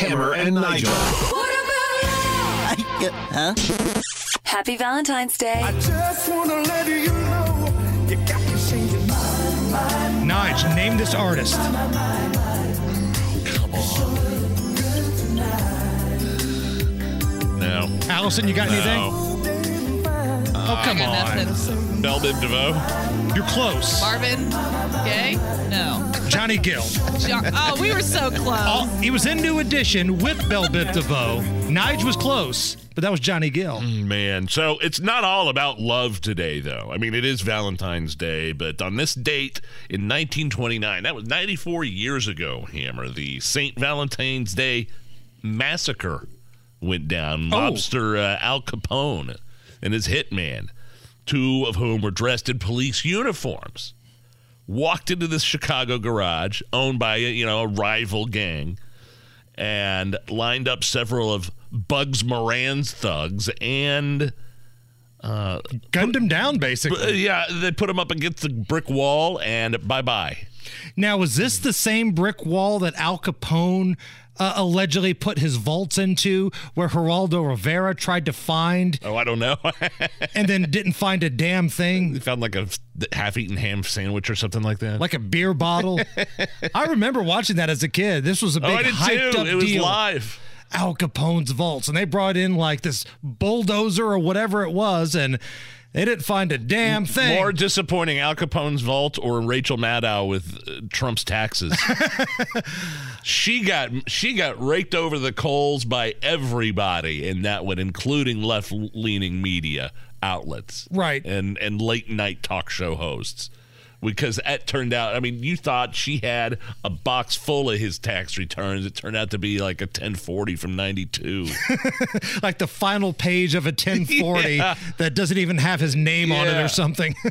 Hammer and Nigel. Huh? Happy Valentine's Day. Nige, name this artist. Come on. No. Allison, you got anything? No. Oh, come on. Bell Biv DeVoe. You're close. Marvin Gaye? No. Johnny Gill. Jo- oh, we were so close. Oh, he was in New Edition with Bell Biv DeVoe. Nige was close, but that was Johnny Gill. Man, so it's not all about love today, though. I mean, it is Valentine's Day, but on this date in 1929, that was 94 years ago, Hammer, the St. Valentine's Day Massacre went down. Oh. Mobster uh, Al Capone and his hitman, two of whom were dressed in police uniforms, walked into this Chicago garage owned by you know a rival gang, and lined up several of Bugs Moran's thugs and. Gunned him down, Uh, basically. yeah, they put him up against the brick wall, and bye bye. Now, was this the same brick wall that Al Capone uh, allegedly put his vaults into, where Geraldo Rivera tried to find Oh, I don't know. and then didn't find a damn thing? they found like a half-eaten ham sandwich or something like that. Like a beer bottle. I remember watching that as a kid. This was a big oh, I did hyped too. up It was deal. live. Al Capone's vaults, and they brought in like this bulldozer or whatever it was, and they didn't find a damn thing. More disappointing, Al Capone's vault or Rachel Maddow with uh, Trump's taxes. she got she got raked over the coals by everybody, and that would including left-leaning media outlets, Right. and and late night talk show hosts. Because that turned out, I mean, you thought she had a box full of his tax returns. It turned out to be like a 1040 from 92. like the final page of a 1040 Yeah. that doesn't even have his name on it or something.